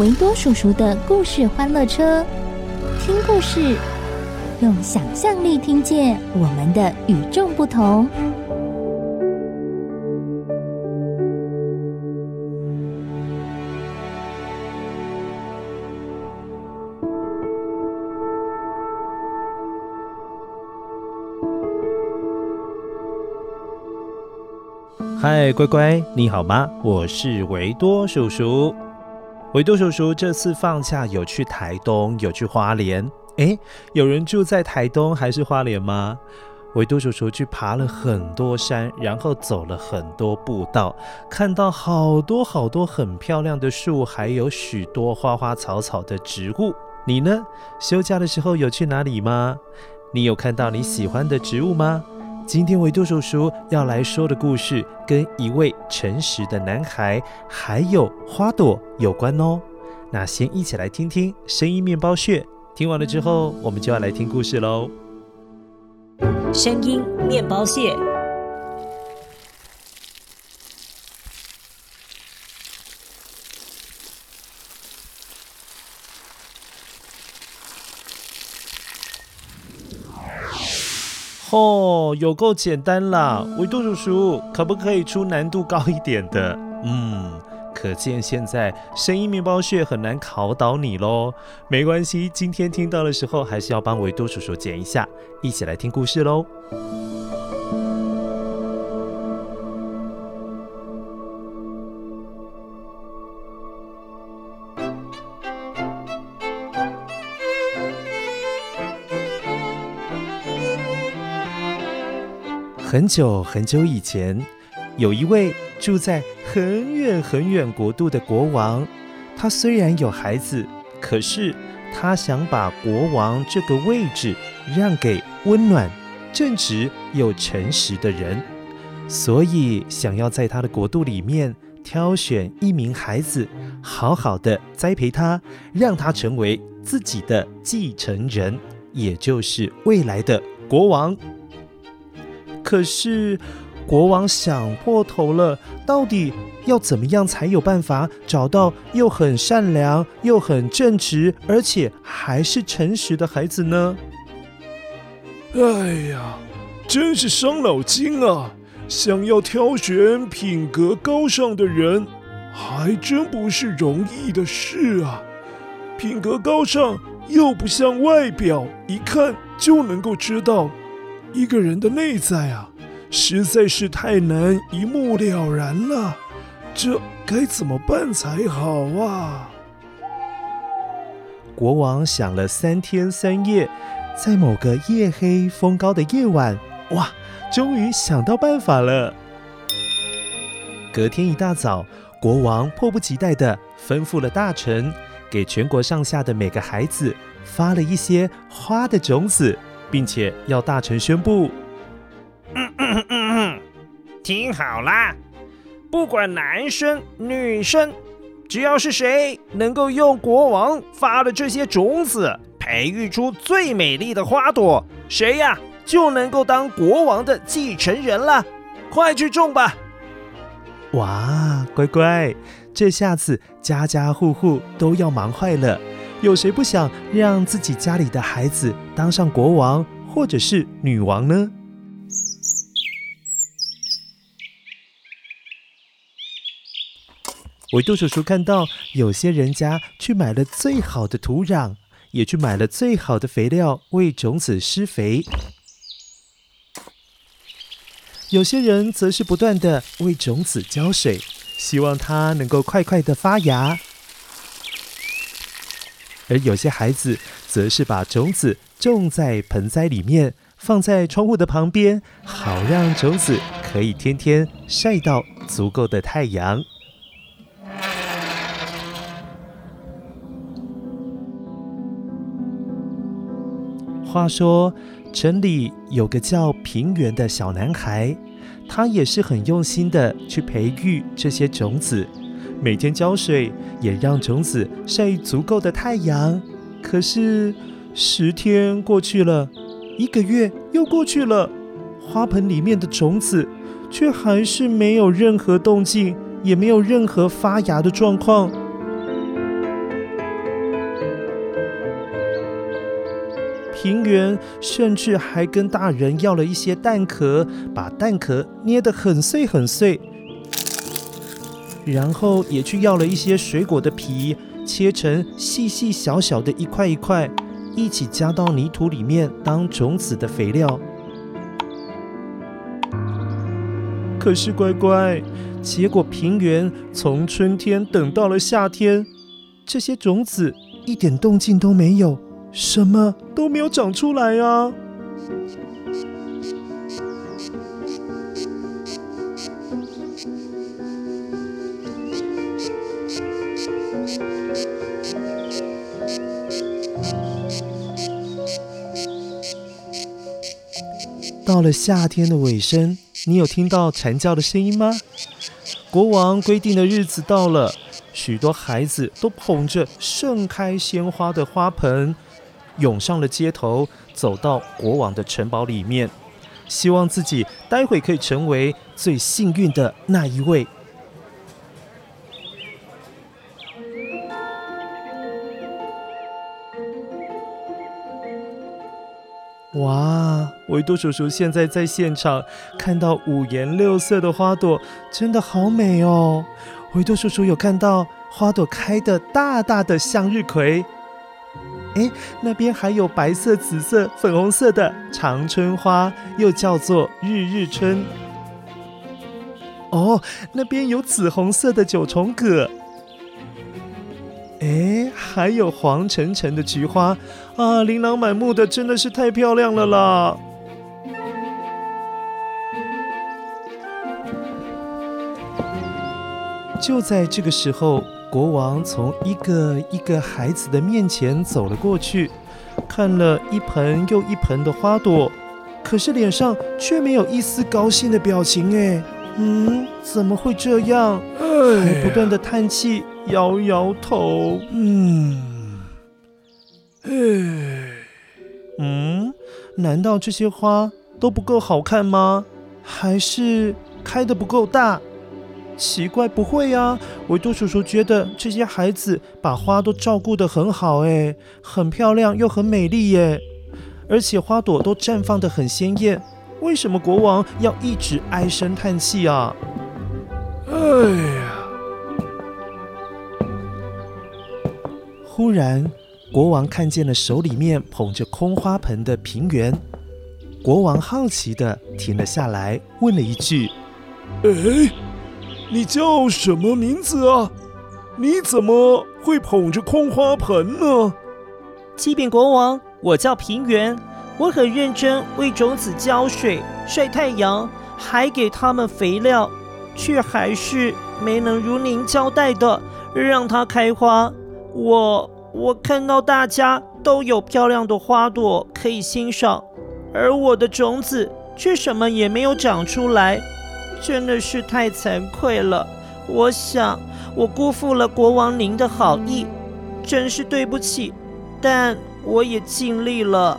维多叔叔的故事欢乐车，听故事，用想象力听见我们的与众不同。嗨，乖乖，你好吗？我是维多叔叔。维多叔叔这次放假有去台东，有去花莲。诶，有人住在台东还是花莲吗？维多叔叔去爬了很多山，然后走了很多步道，看到好多好多很漂亮的树，还有许多花花草草的植物。你呢？休假的时候有去哪里吗？你有看到你喜欢的植物吗？今天维度叔叔要来说的故事，跟一位诚实的男孩还有花朵有关哦。那先一起来听听声音面包屑。听完了之后，我们就要来听故事喽。声音面包屑。哦，有够简单啦！维度叔叔，可不可以出难度高一点的？嗯，可见现在声音面包屑很难考倒你喽。没关系，今天听到的时候还是要帮维度叔叔剪一下，一起来听故事喽。很久很久以前，有一位住在很远很远国度的国王。他虽然有孩子，可是他想把国王这个位置让给温暖、正直又诚实的人，所以想要在他的国度里面挑选一名孩子，好好的栽培他，让他成为自己的继承人，也就是未来的国王。可是，国王想破头了，到底要怎么样才有办法找到又很善良、又很正直，而且还是诚实的孩子呢？哎呀，真是伤脑筋啊！想要挑选品格高尚的人，还真不是容易的事啊。品格高尚又不像外表，一看就能够知道。一个人的内在啊，实在是太难一目了然了，这该怎么办才好啊？国王想了三天三夜，在某个夜黑风高的夜晚，哇，终于想到办法了。隔天一大早，国王迫不及待地吩咐了大臣，给全国上下的每个孩子发了一些花的种子。并且要大臣宣布，嗯嗯嗯嗯，听好啦，不管男生女生，只要是谁能够用国王发的这些种子培育出最美丽的花朵，谁呀就能够当国王的继承人了。快去种吧！哇，乖乖，这下子家家户户都要忙坏了。有谁不想让自己家里的孩子当上国王或者是女王呢？维多叔叔看到有些人家去买了最好的土壤，也去买了最好的肥料为种子施肥。有些人则是不断的为种子浇水，希望它能够快快的发芽。而有些孩子则是把种子种在盆栽里面，放在窗户的旁边，好让种子可以天天晒到足够的太阳。话说，城里有个叫平原的小男孩，他也是很用心的去培育这些种子。每天浇水，也让种子晒足够的太阳。可是十天过去了，一个月又过去了，花盆里面的种子却还是没有任何动静，也没有任何发芽的状况。平原甚至还跟大人要了一些蛋壳，把蛋壳捏得很碎很碎。然后也去要了一些水果的皮，切成细细小小的一块一块，一起加到泥土里面当种子的肥料。可是乖乖，结果平原从春天等到了夏天，这些种子一点动静都没有，什么都没有长出来啊！到了夏天的尾声，你有听到蝉叫的声音吗？国王规定的日子到了，许多孩子都捧着盛开鲜花的花盆，涌上了街头，走到国王的城堡里面，希望自己待会可以成为最幸运的那一位。维多叔叔现在在现场看到五颜六色的花朵，真的好美哦！维多叔叔有看到花朵开得大大的向日葵，哎，那边还有白色、紫色、粉红色的长春花，又叫做日日春。哦，那边有紫红色的九重葛。哎，还有黄澄澄的菊花啊，琳琅满目的，真的是太漂亮了啦！就在这个时候，国王从一个一个孩子的面前走了过去，看了一盆又一盆的花朵，可是脸上却没有一丝高兴的表情。哎，嗯，怎么会这样？还不断的叹气。摇摇头，嗯，哎，嗯，难道这些花都不够好看吗？还是开的不够大？奇怪，不会呀。维多叔叔觉得这些孩子把花都照顾得很好，哎，很漂亮又很美丽耶，而且花朵都绽放得很鲜艳。为什么国王要一直唉声叹气啊？哎呀！忽然，国王看见了手里面捧着空花盆的平原。国王好奇的停了下来，问了一句：“哎，你叫什么名字啊？你怎么会捧着空花盆呢？”启禀国王，我叫平原，我很认真为种子浇水、晒太阳，还给他们肥料，却还是没能如您交代的让它开花。我我看到大家都有漂亮的花朵可以欣赏，而我的种子却什么也没有长出来，真的是太惭愧了。我想我辜负了国王您的好意，真是对不起，但我也尽力了。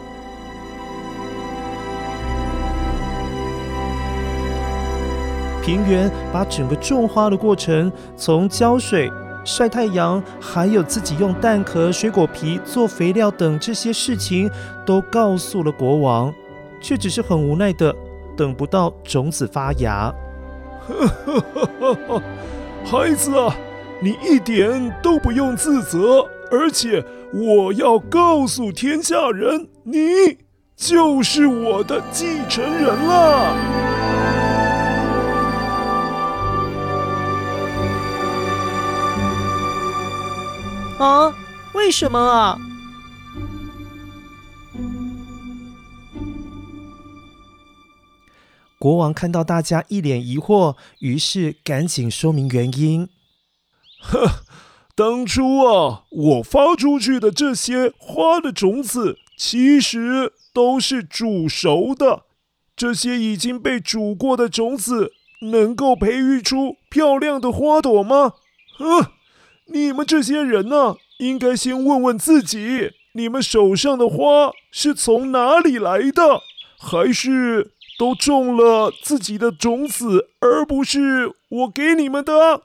平原把整个种花的过程从浇水。晒太阳，还有自己用蛋壳、水果皮做肥料等这些事情，都告诉了国王，却只是很无奈的等不到种子发芽。哈 孩子啊，你一点都不用自责，而且我要告诉天下人，你就是我的继承人了。啊？为什么啊？国王看到大家一脸疑惑，于是赶紧说明原因。呵，当初啊，我发出去的这些花的种子，其实都是煮熟的。这些已经被煮过的种子，能够培育出漂亮的花朵吗？呵，你们这些人呢、啊，应该先问问自己，你们手上的花是从哪里来的，还是？都种了自己的种子，而不是我给你们的。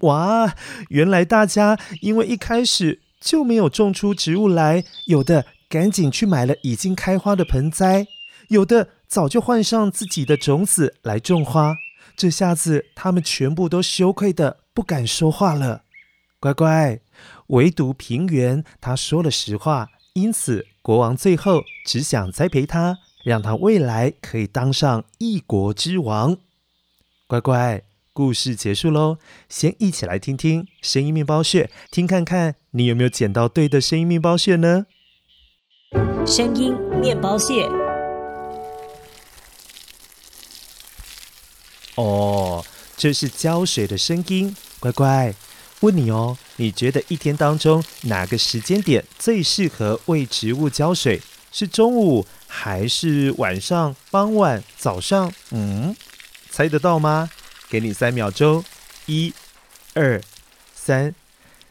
哇，原来大家因为一开始就没有种出植物来，有的赶紧去买了已经开花的盆栽，有的早就换上自己的种子来种花。这下子他们全部都羞愧的不敢说话了。乖乖，唯独平原他说了实话，因此国王最后只想栽培他。让他未来可以当上一国之王。乖乖，故事结束喽。先一起来听听声音面包屑，听看看你有没有捡到对的声音面包屑呢？声音面包屑。哦，这是浇水的声音。乖乖，问你哦，你觉得一天当中哪个时间点最适合为植物浇水？是中午还是晚上、傍晚、早上？嗯，猜得到吗？给你三秒钟，一、二、三。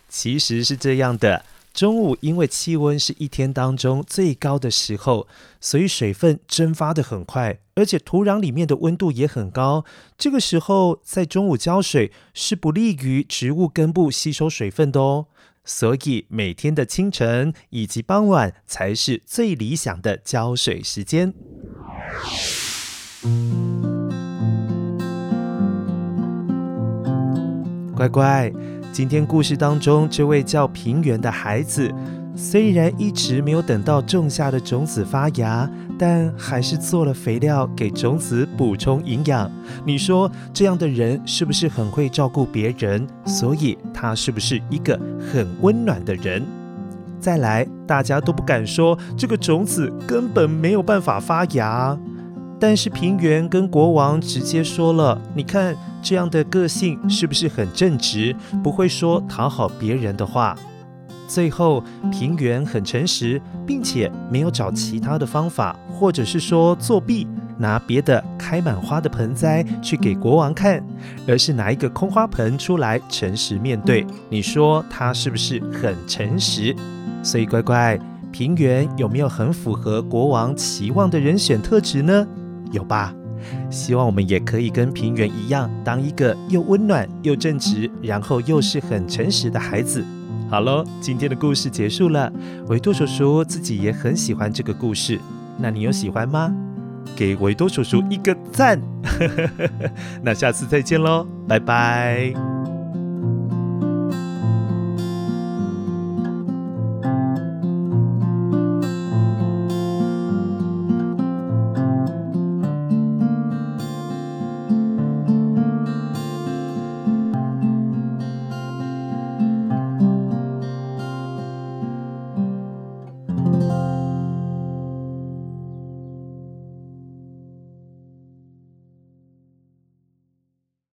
其实是这样的，中午因为气温是一天当中最高的时候，所以水分蒸发得很快，而且土壤里面的温度也很高。这个时候在中午浇水是不利于植物根部吸收水分的哦。所以每天的清晨以及傍晚才是最理想的浇水时间。乖乖，今天故事当中这位叫平原的孩子，虽然一直没有等到种下的种子发芽，但还是做了肥料给种子补充营养。你说这样的人是不是很会照顾别人？所以他是不是一个很温暖的人？再来，大家都不敢说这个种子根本没有办法发芽，但是平原跟国王直接说了：“你看这样的个性是不是很正直？不会说讨好别人的话。”最后，平原很诚实，并且没有找其他的方法，或者是说作弊，拿别的开满花的盆栽去给国王看，而是拿一个空花盆出来，诚实面对。你说他是不是很诚实？所以乖乖，平原有没有很符合国王期望的人选特质呢？有吧？希望我们也可以跟平原一样，当一个又温暖又正直，然后又是很诚实的孩子。好喽，今天的故事结束了。维多叔叔自己也很喜欢这个故事，那你有喜欢吗？给维多叔叔一个赞。那下次再见喽，拜拜。